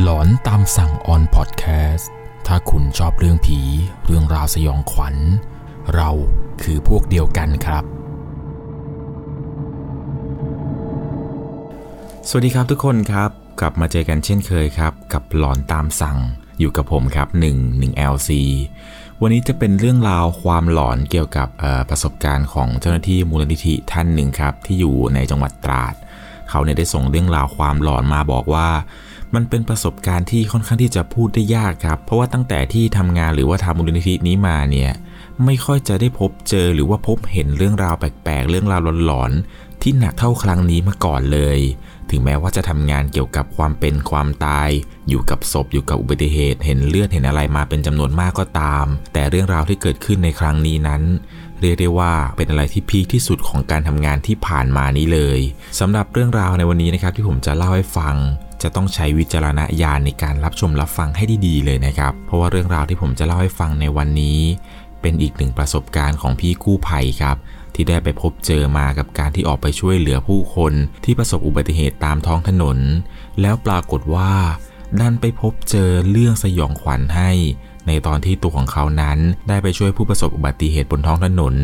หลอนตามสั่งออนพอดแคสต์ ถ้าคุณชอบเรื่องผี เรื่องราวสยองขวัญ เราคือพวกเดียวกันครับ สวัสดีครับทุกคนครับ กลับมาเจอกันเช่นเคยครับ กับหลอนตามสั่งอยู่กับผมครับ 1 1 LC วันนี้จะเป็นเรื่องราวความหลอนเกี่ยวกับประสบการณ์ของเจ้าหน้าที่มูลนิธิท่านหนึ่งครับ ที่อยู่ในจังหวัดตราด เขาเนี่ยได้ส่งเรื่องราวความหลอนมาบอกว่า มันเป็นประสบการณ์ที่ค่อนข้างที่จะพูดได้ยากครับ เพราะว่าตั้งแต่ที่ทำงานหรือว่าทำมูลนิธินี้มาเนี่ยไม่ค่อยจะได้พบเจอหรือว่าพบเห็นเรื่องราวแปลกๆ เรื่องราวหลอนๆ ที่หนักเท่าครั้งนี้มาก่อนเลย ถึงแม้ว่าจะทำงานเกี่ยวกับความเป็นความตาย อยู่กับศพอยู่กับอุบัติเหตุ เห็นเลือดเห็นอะไรมาเป็นจำนวนมากก็ตาม แต่เรื่องราวที่เกิดขึ้นในครั้งนี้นั้นเรียกได้ว่าเป็นอะไรที่พีคที่สุดของการทำงานที่ผ่านมานี้เลยสำหรับเรื่องราวในวันนี้นะครับที่ผมจะเล่าให้ฟัง จะต้องใช้วิจารณญาณในการรับชมรับฟังให้ดีๆเลยนะครับ เพราะว่าเรื่องราวที่ผมจะเล่าให้ฟังในวันนี้ เป็นอีกหนึ่งประสบการณ์ของพี่กู้ภัยครับ ที่ได้ไปพบเจอมากับการที่ออกไปช่วยเหลือผู้คนที่ประสบอุบัติเหตุตามท้องถนน แล้วปรากฏว่าดันไปพบเจอเรื่องสยองขวัญให้ ในตอนที่ตัวของเขานั้น ได้ไปช่วยผู้ประสบอุบัติเหตุบนท้องถนน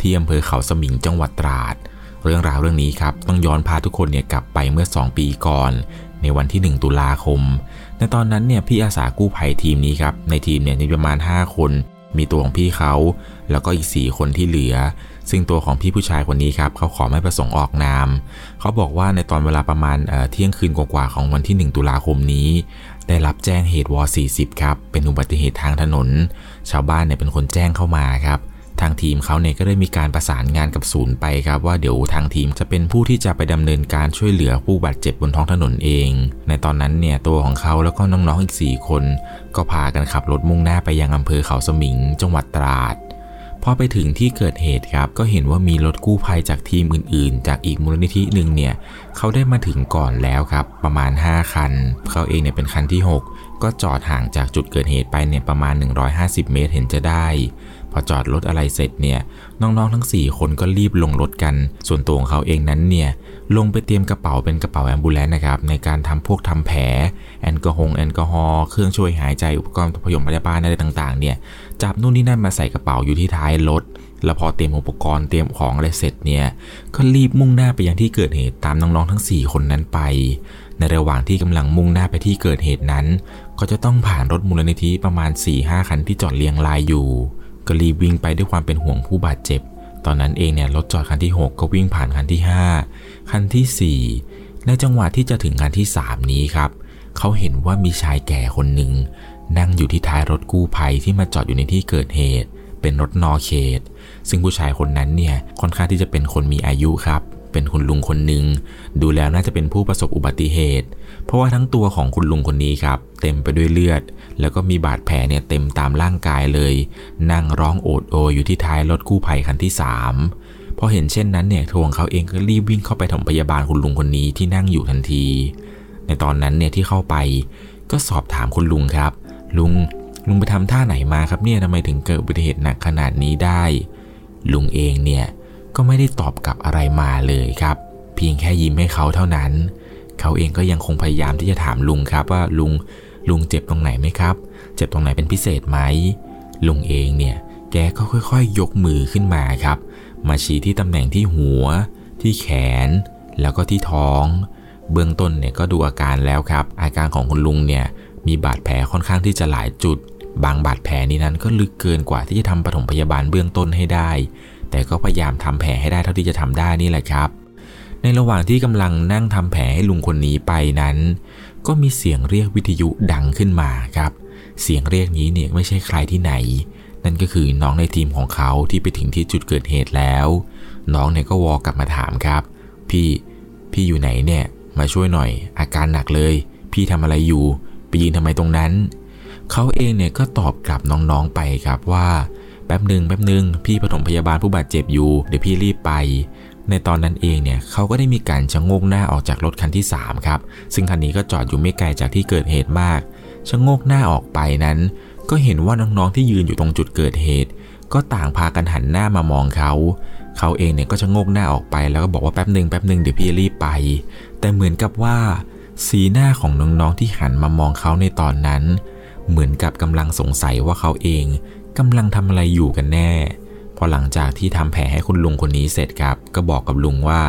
ที่อำเภอเขาสมิงจังหวัดตราด เรื่องราวเรื่องนี้ครับต้องย้อนพาทุกคนเนี่ยกลับไปเมื่อ 2 ปีก่อน ในวันที่ 1 ตุลาคม ในตอนนั้นเนี่ยพี่อาสากู้ภัยทีมนี้ครับ ในทีมเนี่ยมีประมาณ 5 คน มีตัวของพี่เขา แล้วก็อีก 4 คนที่เหลือ ซึ่งตัวของพี่ผู้ชายคนนี้ครับเขาขอไม่ประสงค์ออกนาม เขาบอกว่าในตอนเวลาประมาณเที่ยงคืนกว่าๆของวันที่ 1 ตุลาคมนี้ ได้รับแจ้งเหตุวอ40 ครับ เป็นอุบัติเหตุทางถนน ชาวบ้านเนี่ยเป็นคนแจ้งเข้ามาครับ ทางทีมเขาเนี่ยก็ได้มีการประสานงานกับศูนย์ไปครับว่าเดี๋ยวทางทีมจะเป็นผู้ที่จะไปดำเนินการช่วยเหลือผู้บาดเจ็บบนท้องถนนเอง ในตอนนั้นเนี่ยตัวของเขาแล้วก็น้องๆอีก 4 คน ก็พากันขับรถมุ่งหน้าไปยังอำเภอเขาสมิง จังหวัดตราดพอไปถึงที่เกิดเหตุครับก็เห็นว่ามีรถกู้ภัยจากทีมอื่นๆ จากอีกมูลนิธิหนึ่งเนี่ยเขาได้มาถึงก่อนแล้วครับประมาณ 5 คัน เขาเองเนี่ยเป็นคันที่ 6 ก็จอดห่างจากจุดเกิดเหตุไปเนี่ยประมาณ 150 เมตรเห็นจะได้ อจอดรถอะไรเสร็จเนี่ย น้องๆทั้ง 4 คนก็รีบลงรถกัน ส่วนตัวของเขาเองนั้นเนี่ย ลงไปเตรียมกระเป๋าเป็นกระเป๋าแอมบูเลนนะครับ ในการทำพวกทำแผล แอลกอฮอล์แอลกอฮอล์เครื่องช่วยหายใจอุปกรณ์พยมพยาบาลอะไรต่างๆ เนี่ย จับนู่นนี่นั่นมาใส่กระเป๋าอยู่ที่ท้ายรถแล้วพอเตรียมอุปกรณ์เตรียมของอะไรเสร็จเนี่ย ก็รีบมุ่งหน้าไปยังที่เกิดเหตุตามน้องๆทั้ง 4 คนนั้นไป ในระหว่างที่กำลังมุ่งหน้าไปที่เกิดเหตุนั้น ก็จะต้องผ่านรถมูลนิธิประมาณ4-5คันที่จอดเรียงรายอยู่ ก็รีบวิ่งไปด้วยความเป็นห่วงผู้บาดเจ็บ ตอนนั้นเองเนี่ยรถจอดคันที่ 6 ก็วิ่งผ่านคันที่ 5 คันที่4ในจังหวะที่จะถึงคันที่ 3 นี้ครับ เขาเห็นว่ามีชายแก่คนหนึ่งนั่งอยู่ที่ท้ายรถกู้ภัยที่มาจอดอยู่ในที่เกิดเหตุ เป็นรถนอเขต ซึ่งผู้ชายคนนั้นเนี่ยค่อนข้างที่จะเป็นคนมีอายุครับ เป็นคุณลุงคนหนึ่งดูแล้วน่าจะเป็นผู้ประสบอุบัติเหตุ เพราะว่าทั้งตัวของคุณลุงคนนี้ครับ เต็มไปด้วยเลือด แล้วก็มีบาดแผลเนี่ยเต็มตามร่างกายเลย นั่งร้องโอดโอยอยู่ที่ท้ายรถกู้ภัยคันที่ 3พอเห็นเช่นนั้นเนี่ยทวงเขาเองก็รีบวิ่งเข้าไปถมพยาบาลคุณลุงคนนี้ที่นั่งอยู่ทันที ในตอนนั้นเนี่ยที่เข้าไป ก็สอบถามคุณลุงครับ ลุงลุงไปทำท่าไหนมาครับเนี่ยทำไมถึงเกิดอุบัติเหตุหนักขนาดนี้ได้ ลุงเองเนี่ยก็ไม่ได้ตอบกลับอะไรมาเลยครับ เพียงแค่ยิ้มให้เขาเท่านั้น เขาเองก็ยังคงพยายามที่จะถามลุงครับว่าลุงลุงเจ็บตรงไหนไหมครับ เจ็บตรงไหนเป็นพิเศษไหมลุงเองเนี่ยแกก็ค่อยๆ ยกมือขึ้นมาครับ มาชี้ที่ตำแหน่งที่หัว ที่แขน แล้วก็ที่ท้อง เบื้องต้นเนี่ยก็ดูอาการแล้วครับ อาการของคุณลุงเนี่ยมีบาดแผลค่อนข้างที่จะหลายจุด บางบาดแผลนี้นั้นก็ลึกเกินกว่าที่จะทำปฐมพยาบาลเบื้องต้นให้ได้ แต่ก็พยายามทำแผลให้ได้เท่าที่จะทำได้นี่แหละครับ ในระหว่างที่กำลังนั่งทำแผลให้ลุงคนนี้ไปนั้น ก็มีเสียงเรียกวิทยุดังขึ้นมาครับ เสียงเรียกนี้เนี่ยไม่ใช่ใครที่ไหน นั่นก็คือน้องในทีมของเขาที่ไปถึงที่จุดเกิดเหตุแล้ว น้องเนี่ยก็วอกลับมาถามครับ พี่พี่อยู่ไหนเนี่ย มาช่วยหน่อย อาการหนักเลย พี่ทำอะไรอยู่ไปยืนทำไมตรงนั้น เขาเองเนี่ยก็ตอบกลับน้องๆไปครับว่าแป๊บหนึ่งแป๊บหนึ่งพี่ปฐมพยาบาลผู้บาดเจ็บอยู่ เดี๋ยวพี่รีบไป ในตอนนั้นเองเนี่ยเขาก็ได้มีการชะโงกหน้าออกจากรถคันที่ 3 ครับ ซึ่งคันนี้ก็จอดอยู่ไม่ไกลจากที่เกิดเหตุมากชะโงกหน้าออกไปนั้น ก็เห็นว่าน้องๆที่ยืนอยู่ตรงจุดเกิดเหตุ ก็ต่างพากันหันหน้ามามองเขาเขาเองเนี่ยก็ชะโงกหน้าออกไปแล้วก็บอกว่าแป๊บหนึ่งแป๊บหนึ่งเดี๋ยวพี่รีบไป แต่เหมือนกับว่า สีหน้าของน้องๆที่หันมามองเขาในตอนนั้น เหมือนกับกำลังสงสัยว่าเขาเองกำลังทำอะไรอยู่กันแน่ พอหลังจากที่ทำแผลให้คุณลุงคนนี้เสร็จครับ ก็บอกกับลุงว่า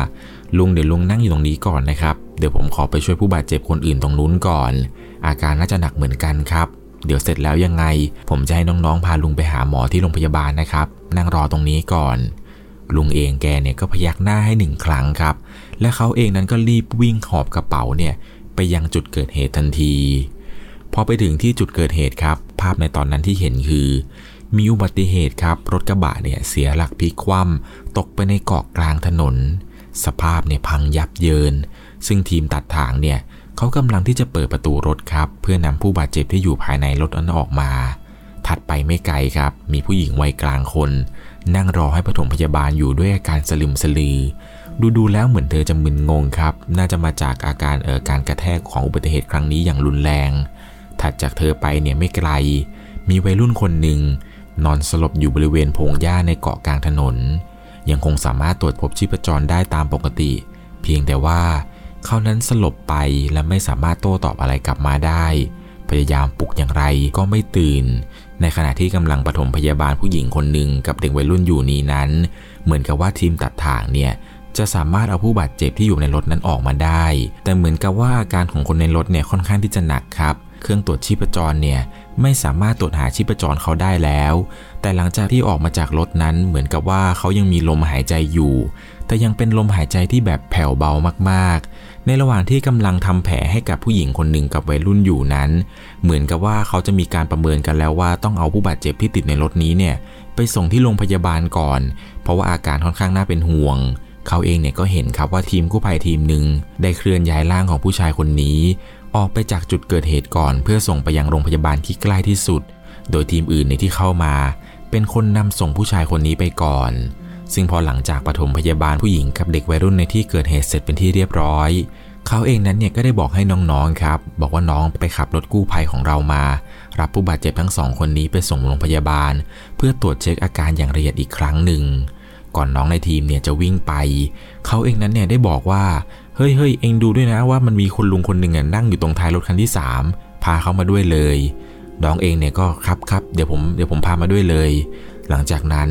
ลุงเดี๋ยวลุงนั่งอยู่ตรงนี้ก่อนนะครับ เดี๋ยวผมขอไปช่วยผู้บาดเจ็บคนอื่นตรงนู้นก่อน อาการน่าจะหนักเหมือนกันครับ เดี๋ยวเสร็จแล้วยังไง ผมจะให้น้องๆพาลุงไปหาหมอที่โรงพยาบาลนะครับ นั่งรอตรงนี้ก่อนลุงเองแกเนี่ยก็พยักหน้าให้หนึ่งครั้งครับ และเขาเองนั้นก็รีบวิ่งหอบกระเป๋าเนี่ยไปยังจุดเกิดเหตุทันที พอไปถึงที่จุดเกิดเหตุครับ ภาพในตอนนั้นที่เห็นคือ มีอุบัติเหตุครับ รถกระบะเนี่ยเสียหลักพลิกคว่ำตกไปในเกาะกลางถนน สภาพเนี่ยพังยับเยิน ซึ่งทีมตัดถางเนี่ยเขากำลังที่จะเปิดประตูรถครับ เพื่อนำผู้บาดเจ็บที่อยู่ภายในรถนั้นออกมา ถัดไปไม่ไกลครับ มีผู้หญิงวัยกลางคน นั่งรอให้ปฐมพยาบาลอยู่ด้วยอาการสลึมสลือ ดูดูแล้วเหมือนเธอจะมึนงงครับ น่าจะมาจากอาการเอ่อการกระแทกของอุบัติเหตุครั้งนี้อย่างรุนแรง ถัดจากเธอไปเนี่ยไม่ไกล มีวัยรุ่นคนหนึ่ง นอนสลบอยู่บริเวณพงหญ้าในเกาะกลางถนน ยังคงสามารถตรวจพบชีพจรได้ตามปกติ เพียงแต่ว่าเขานั้นสลบไปและไม่สามารถโต้ตอบอะไรกลับมาได้ พยายามปลุกอย่างไรก็ไม่ตื่น ในขณะที่กำลังปฐมพยาบาลผู้หญิงคนหนึ่งกับเด็กวัยรุ่นอยู่นี้นั้น เหมือนกับว่าทีมตัดถ่างเนี่ยจะสามารถเอาผู้บาดเจ็บที่อยู่ในรถนั้นออกมาได้ แต่เหมือนกับว่าอาการของคนในรถเนี่ยค่อนข้างที่จะหนักครับ เครื่องตรวจชีพจรเนี่ยไม่สามารถตรวจหาชีพจรเขาได้แล้ว แต่หลังจากที่ออกมาจากรถนั้นเหมือนกับว่าเขายังมีลมหายใจอยู่ แต่ยังเป็นลมหายใจที่แบบแผ่วเบามากๆ ในระหว่างที่กำลังทำแผลให้กับผู้หญิงคนหนึ่งกับวัยรุ่นอยู่นั้น เหมือนกับว่าเขาจะมีการประเมินกันแล้วว่าต้องเอาผู้บาดเจ็บที่ติดในรถนี้เนี่ยไปส่งที่โรงพยาบาลก่อน เพราะว่าอาการค่อนข้างน่าเป็นห่วงเขาเองเนี่ยก็เห็นครับว่าทีมกู้ภัยทีมหนึ่งได้เคลื่อนย้ายร่างของผู้ชายคนนี้ ออกไปจากจุดเกิดเหตุก่อนเพื่อส่งไปยังโรงพยาบาลที่ใกล้ที่สุด โดยทีมอื่นในที่เข้ามา เป็นคนนำส่งผู้ชายคนนี้ไปก่อน ซึ่งพอหลังจากปฐมพยาบาลผู้หญิงกับเด็กวัยรุ่นในที่เกิดเหตุเสร็จเป็นที่เรียบร้อย เขาเองนั้นเนี่ยก็ได้บอกให้น้องๆครับ บอกว่าน้องไปขับรถกู้ภัยของเรามา รับผู้บาดเจ็บทั้งสองคนนี้ไปส่งโรงพยาบาล เพื่อตรวจเช็คอาการอย่างละเอียดอีกครั้งหนึ่งก่อนน้องในทีมเนี่ยจะวิ่งไป เขาเองนั้นเนี่ยได้บอกว่า เฮ้ยเฮ้ยเองดูด้วยนะว่ามันมีคนลุงคนหนึ่งนั่งอยู่ตรงท้ายรถคันที่ 3 พาเขามาด้วยเลย น้องเองเนี่ยก็ครับครับเดี๋ยวผมเดี๋ยวผมพามาด้วยเลย หลังจากนั้น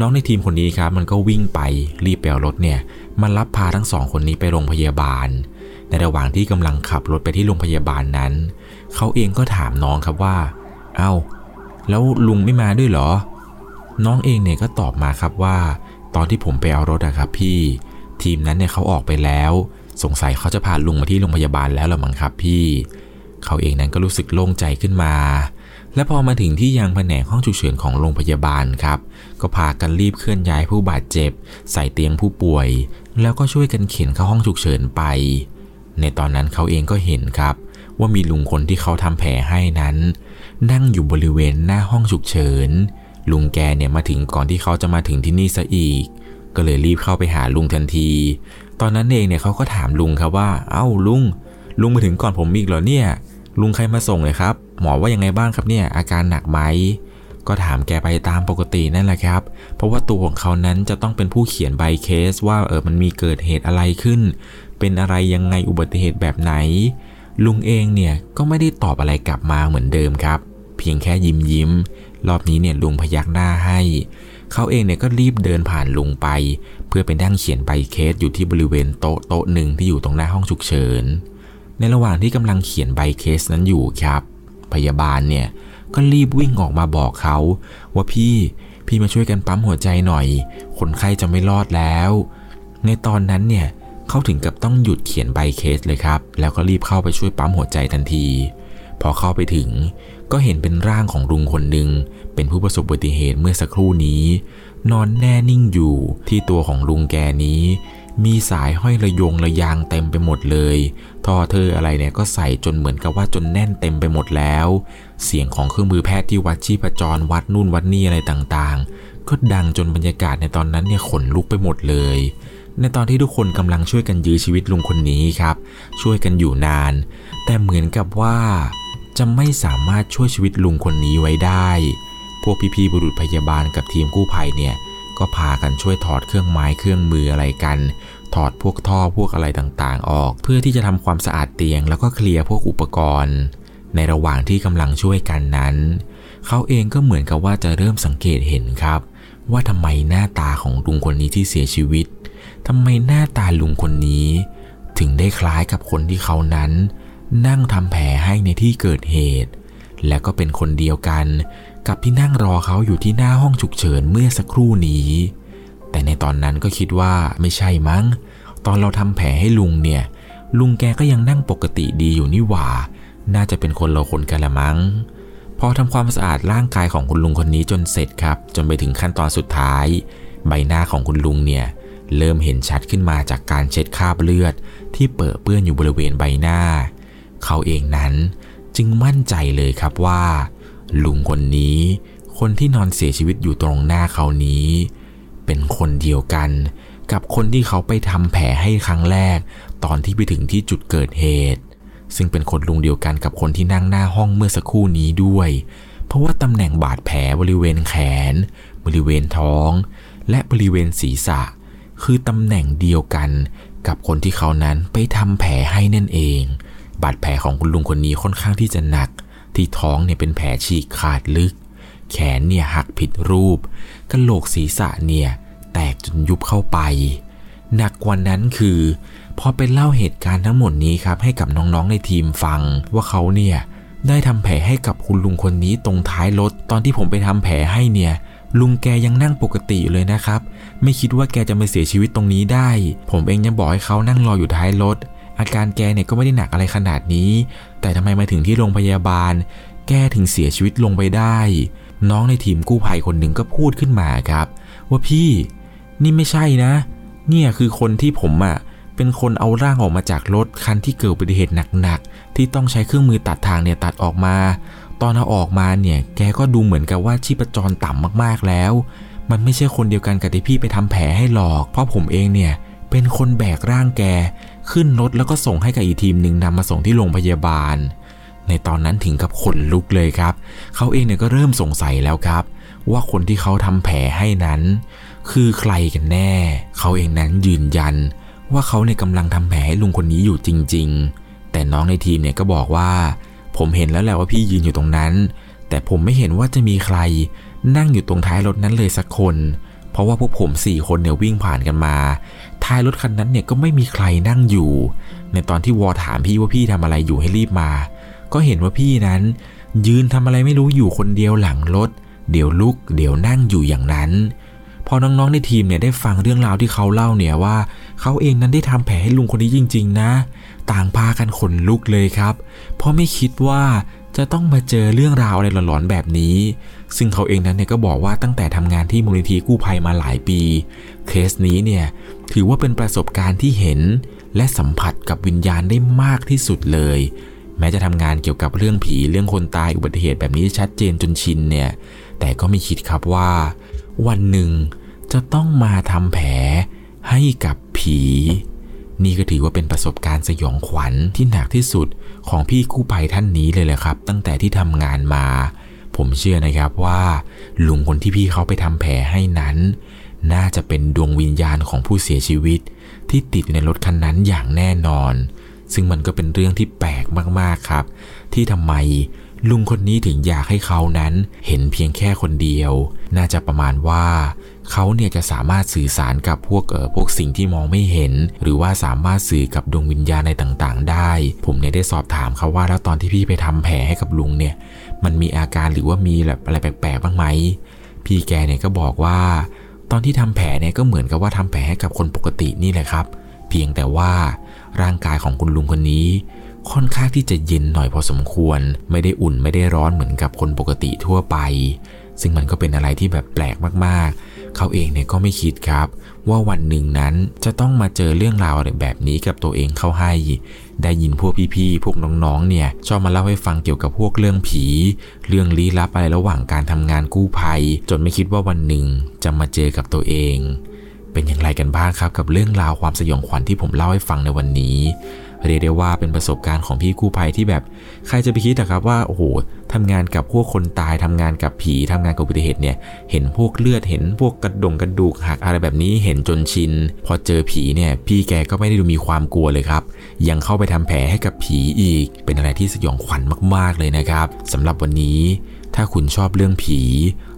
น้องในทีมคนนี้ครับ มันก็วิ่งไปรีบไปเอารถเนี่ยมารับพาทั้งสองคนนี้ไปโรงพยาบาล ในระหว่างที่กำลังขับรถไปที่โรงพยาบาลนั้น เขาเองก็ถามน้องครับว่า เอา้า แล้วลุงไม่มาด้วยเหรอ น้องเองเนี่ยก็ตอบมาครับว่า ตอนที่ผมไปเอารถอะครับพี่ ทีมนั้นเนี่ยเขาออกไปแล้ว สงสัยเขาจะพาลุงมาที่โรงพยาบาลแล้วละมั้งครับพี่ เขาเองนั้นก็รู้สึกโล่งใจขึ้นมา และพอมาถึงที่ยังแผนกห้องฉุกเฉินของโรงพยาบาลครับ ก็พากันรีบเคลื่อนย้ายผู้บาดเจ็บ ใส่เตียงผู้ป่วย แล้วก็ช่วยกันเข็นเข้าห้องฉุกเฉินไป ในตอนนั้นเขาเองก็เห็นครับว่ามีลุงคนที่เขาทำแผลให้นั้น นั่งอยู่บริเวณหน้าห้องฉุกเฉิน ลุงแกเนี่ยมาถึงก่อนที่เขาจะมาถึงที่นี่ซะอีก ก็เลยรีบเข้าไปหาลุงทันที ตอนนั้นเองเนี่ยเขาก็ถามลุงครับว่า เอ้าลุง ลุงมาถึงก่อนผมอีกเหรอเนี่ย ลุงใครมาส่งเลยครับ หมอว่ายังไงบ้างครับเนี่ย อาการหนักไหม ก็ถามแกไปตามปกตินั่นแหละครับ เพราะว่าตัวของเขานั้นจะต้องเป็นผู้เขียนใบเคสว่าเออมันมีเกิดเหตุอะไรขึ้น เป็นอะไรยังไงอุบัติเหตุแบบไหน ลุงเองเนี่ยก็ไม่ได้ตอบอะไรกลับมาเหมือนเดิมครับ เพียงแค่ยิ้มยิ้มรอบนี้เนี่ยลุงพยักหน้าให้ เขาเองเนี่ยก็รีบเดินผ่านลุงไป เพื่อไปนั่งเขียนใบเคสอยู่ที่บริเวณโต๊ะโต๊ะหนึ่งที่อยู่ตรงหน้าห้องฉุกเฉิน ในระหว่างที่กำลังเขียนใบเคสนั้นอยู่ครับ พยาบาลเนี่ยก็รีบวิ่งออกมาบอกเขา ว่าพี่พี่มาช่วยกันปั๊มหัวใจหน่อย คนไข้จะไม่รอดแล้ว ในตอนนั้นเนี่ยเขาถึงกับต้องหยุดเขียนใบเคสเลยครับ แล้วก็รีบเข้าไปช่วยปั๊มหัวใจทันที พอเข้าไปถึง ก็เห็นเป็นร่างของลุงคนหนึ่งเป็นผู้ประสบอุบัติเหตุเมื่อสักครู่นี้ นอนแน่นิ่งอยู่ที่ตัวของลุงแกนี้ มีสายห้อยระยงระยางเต็มไปหมดเลยท่อเธออะไรเนี่ยก็ใส่จนเหมือนกับว่าจนแน่นเต็มไปหมดแล้ว เสียงของเครื่องมือแพทย์ที่วัดชีพจรวัดนู่นวัดนี่อะไรต่างๆ ก็ดังจนบรรยากาศในตอนนั้นเนี่ยขนลุกไปหมดเลยในตอนที่ทุกคนกำลังช่วยกันยื้อชีวิตลุงคนนี้ครับ ช่วยกันอยู่นาน แต่เหมือนกับว่า จะไม่สามารถช่วยชีวิตลุงคนนี้ไว้ได้ พวกพี่ๆบุรุษพยาบาลกับทีมกู้ภัยเนี่ยก็พากันช่วยถอดเครื่องไม้เครื่องมืออะไรกัน ถอดพวกท่อพวกอะไรต่างๆ ออก เพื่อที่จะทำความสะอาดเตียง แล้วก็เคลียร์พวกอุปกรณ์ ในระหว่างที่กำลังช่วยกันนั้น เขาเองก็เหมือนกับว่าจะเริ่มสังเกตเห็นครับ ว่าทำไมหน้าตาของลุงคนนี้ที่เสียชีวิตทำไมหน้าตาลุงคนนี้ ถึงได้คล้ายกับคนที่เขานั้น นั่งทำแผลให้ในที่เกิดเหตุ และก็เป็นคนเดียวกันกับที่นั่งรอเขาอยู่ที่หน้าห้องฉุกเฉินเมื่อสักครู่นี้ แต่ในตอนนั้นก็คิดว่าไม่ใช่มั้ง ตอนเราทำแผลให้ลุงเนี่ย ลุงแกก็ยังนั่งปกติดีอยู่นี่หว่า น่าจะเป็นคนเราคนกันละมั้ง พอทำความสะอาดร่างกายของคุณลุงคนนี้จนเสร็จครับ จนไปถึงขั้นตอนสุดท้าย ใบหน้าของคุณลุงเนี่ยเริ่มเห็นชัดขึ้นมาจากการเช็ดคราบเลือด ที่เปื้อเปื้อนอยู่บริเวณใบหน้า เขาเองนั้นจึงมั่นใจเลยครับว่า ลุงคนนี้ คนที่นอนเสียชีวิตอยู่ตรงหน้าเขานี้ เป็นคนเดียวกันกับคนที่เขาไปทำแผลให้ครั้งแรก ตอนที่ไปถึงที่จุดเกิดเหตุ ซึ่งเป็นคนลุงเดียวกันกับคนที่นั่งหน้าห้องเมื่อสักครู่นี้ด้วย เพราะว่าตำแหน่งบาดแผลบริเวณแขน บริเวณท้อง และบริเวณศีรษะ คือตำแหน่งเดียวกันกับคนที่เขานั้นไปทำแผลให้นั่นเอง บาดแผลของคุณลุงคนนี้ค่อนข้างที่จะหนัก ที่ท้องเนี่ยเป็นแผลฉีกขาดลึก แขนเนี่ยหักผิดรูปกระโหลกศีรษะเนี่ยแตกจนยุบเข้าไป หนักกว่านั้นคือพอเป็นเล่าเหตุการณ์ทั้งหมดนี้ครับให้กับน้องๆในทีมฟัง ว่าเขาเนี่ยได้ทำแผลให้กับคุณลุงคนนี้ตรงท้ายรถตอนที่ผมไปทำแผลให้เนี่ย ลุงแกยังนั่งปกติอยู่เลยนะครับ ไม่คิดว่าแกจะมาเสียชีวิตตรงนี้ได้ ผมเองยังบอกให้เขานั่งรออยู่ท้ายรถ อาการแกเนี่ยก็ไม่ได้หนักอะไรขนาดนี้ แต่ทำไมมาถึงที่โรงพยาบาล แกถึงเสียชีวิตลงไปได้ น้องในทีมกู้ภัยคนหนึ่งก็พูดขึ้นมาครับ ว่าพี่นี่ไม่ใช่นะ เนี่ยคือคนที่ผมอะ่ะเป็นคนเอาร่างออกมาจากรถคันที่เกิดอุบัติเหตุหนักๆ ที่ต้องใช้เครื่องมือตัดทางเนี่ยตัดออกมา ตอนเอาออกมาเนี่ย แกก็ดูเหมือนกับว่าชีพจรต่ำมากๆแล้ว มันไม่ใช่คนเดียวกันกับที่พี่ไปทำแผลให้หรอก เพราะผมเองเนี่ยเป็นคนแบกร่างแก ขึ้นรถแล้วก็ส่งให้กับอีกทีมหนึ่งนำมาส่งที่โรงพยาบาล ในตอนนั้นถึงกับขนลุกเลยครับ เขาเองเนี่ยก็เริ่มสงสัยแล้วครับ ว่าคนที่เขาทำแผลให้นั้น คือใครกันแน่ เขาเองนั้นยืนยัน ว่าเขาในกำลังทำแผลให้ลุงคนนี้อยู่จริง ๆ แต่น้องในทีมเนี่ยก็บอกว่า ผมเห็นแล้วแหละว่าพี่ยืนอยู่ตรงนั้น แต่ผมไม่เห็นว่าจะมีใคร นั่งอยู่ตรงท้ายรถนั้นเลยสักคน เพราะว่าพวกผมสี่คนเนี่ยวิ่งผ่านกันมา ท้ายรถคันนั้นเนี่ยก็ไม่มีใครนั่งอยู่ ในตอนที่วอถามพี่ว่าพี่ทำอะไรอยู่ให้รีบมา ก็เห็นว่าพี่นั้น ยืนทำอะไรไม่รู้อยู่คนเดียวหลังรถ เดี๋ยวลุก เดี๋ยวนั่งอยู่อย่างนั้น พอน้องๆในทีมเนี่ยได้ฟังเรื่องราวที่เขาเล่าเนี่ยว่า เขาเองนั้นได้ทำแผลให้ลุงคนนี้จริง ๆ นะ ต่างพากันขนลุกเลยครับ เพราะไม่คิดว่าจะต้องมาเจอเรื่องราวอะไรหลอนๆแบบนี้ ซึ่งเขาเองนั้นเนี่ยก็บอกว่าตั้งแต่ทำงานที่มูลนิธิกู้ภัยมาหลายปี เคสนี้เนี่ย ถือว่าเป็นประสบการณ์ที่เห็น และสัมผัสกับวิญญาณได้มากที่สุดเลย แม้จะทำงานเกี่ยวกับเรื่องผีเรื่องคนตายอุบัติเหตุแบบนี้ชัดเจนจนชินเนี่ย แต่ก็ไม่คิดครับว่า วันหนึ่งจะต้องมาทำแผลให้กับผี นี่ก็ถือว่าเป็นประสบการณ์สยองขวัญที่หนักที่สุดของพี่กู้ภัยท่านนี้เลยแหละครับ ตั้งแต่ที่ทำงานมา ผมเชื่อนะครับว่าลุงคนที่พี่เขาไปทำแผลให้นั้น น่าจะเป็นดวงวิญญาณของผู้เสียชีวิต ที่ติดอยู่ในรถคันนั้นอย่างแน่นอน ซึ่งมันก็เป็นเรื่องที่แปลกมากๆครับ ที่ทำไมลุงคนนี้ถึงอยากให้เขานั้นเห็นเพียงแค่คนเดียว น่าจะประมาณว่าเขาเนี่ยจะสามารถสื่อสารกับพวกเออพวกสิ่งที่มองไม่เห็น หรือว่าสามารถสื่อกับดวงวิญญาณในต่างๆ ได้ ผมเนี่ยได้สอบถามเขาว่าแล้วตอนที่พี่ไปทำแผลให้กับลุงเนี่ย มันมีอาการหรือว่ามีแบบอะไรแปลกๆบ้างไหมพี่แกเนี่ยก็บอกว่า ตอนที่ทำแผลเนี่ยก็เหมือนกับว่าทำแผลให้กับคนปกตินี่แหละครับ เพียงแต่ว่าร่างกายของคุณลุงคนนี้ ค่อนข้างที่จะเย็นหน่อยพอสมควร ไม่ได้อุ่นไม่ได้ร้อนเหมือนกับคนปกติทั่วไป ซึ่งมันก็เป็นอะไรที่แบบแปลกมากๆ เขาเองเนี่ยก็ไม่คิดครับ ว่าวันหนึ่งนั้นจะต้องมาเจอเรื่องราวอะไรแบบนี้กับตัวเองเข้าให้ ได้ยินพวกพี่ๆ พวกน้องๆ เนี่ยชอบมาเล่าให้ฟังเกี่ยวกับพวกเรื่องผี เรื่องลี้ลับอะไรระหว่างการทำงานกู้ภัย จนไม่คิดว่าวันหนึ่งจะมาเจอกับตัวเอง เป็นอย่างไรกันบ้างครับกับเรื่องราวความสยองขวัญที่ผมเล่าให้ฟังในวันนี้ เรียกได้ว่าเป็นประสบการณ์ของพี่กู้ภัยที่แบบ ใครจะไปคิดนะครับว่าโอ้โหทำงานกับพวกคนตายทำงานกับผีทำงานกับอุบัติเหตุเนี่ยเห็นพวกเลือดเห็นพวกกระดงกระดูกหักอะไรแบบนี้เห็นจนชิน พอเจอผีเนี่ยพี่แกก็ไม่ได้ดูมีความกลัวเลยครับ ยังเข้าไปทำแผลให้กับผีอีก เป็นอะไรที่สยองขวัญมาก ๆเลยนะครับสำหรับวันนี้ ถ้าคุณชอบเรื่องผี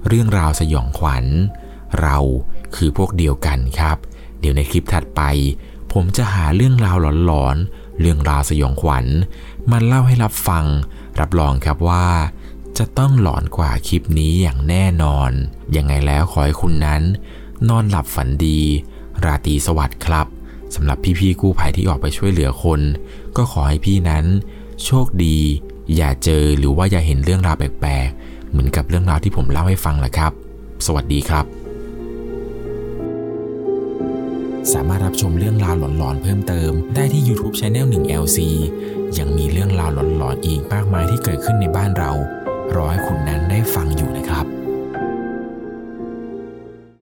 เรื่องราวสยองขวัญ เราคือพวกเดียวกันครับ เดี๋ยวในคลิปถัดไป ผมจะหาเรื่องราวหลอนๆ เรื่องราวสยองขวัญมาเล่าให้รับฟัง รับรองครับว่า จะต้องหลอนกว่าคลิปนี้อย่างแน่นอน ยังไงแล้วขอให้คุณนั้น นอนหลับฝันดี ราตรีสวัสดิ์ครับสำหรับพี่ๆกู้ภัยที่ออกไปช่วยเหลือคน ก็ขอให้พี่นั้น โชคดี อย่าเจอหรือว่าอย่าเห็นเรื่องราวแปลกๆ เหมือนกับเรื่องราวที่ผมเล่าให้ฟังแหละครับ สวัสดีครับ สามารถรับชมเรื่องราวหลอนๆ เพิ่มเติม ได้ที่ YouTube Channel 1 LC ยังมีเรื่องราวหลอนๆอีกมากมายที่เกิดขึ้นในบ้านเรา รอให้คุณนั้นได้ฟังอยู่นะครับ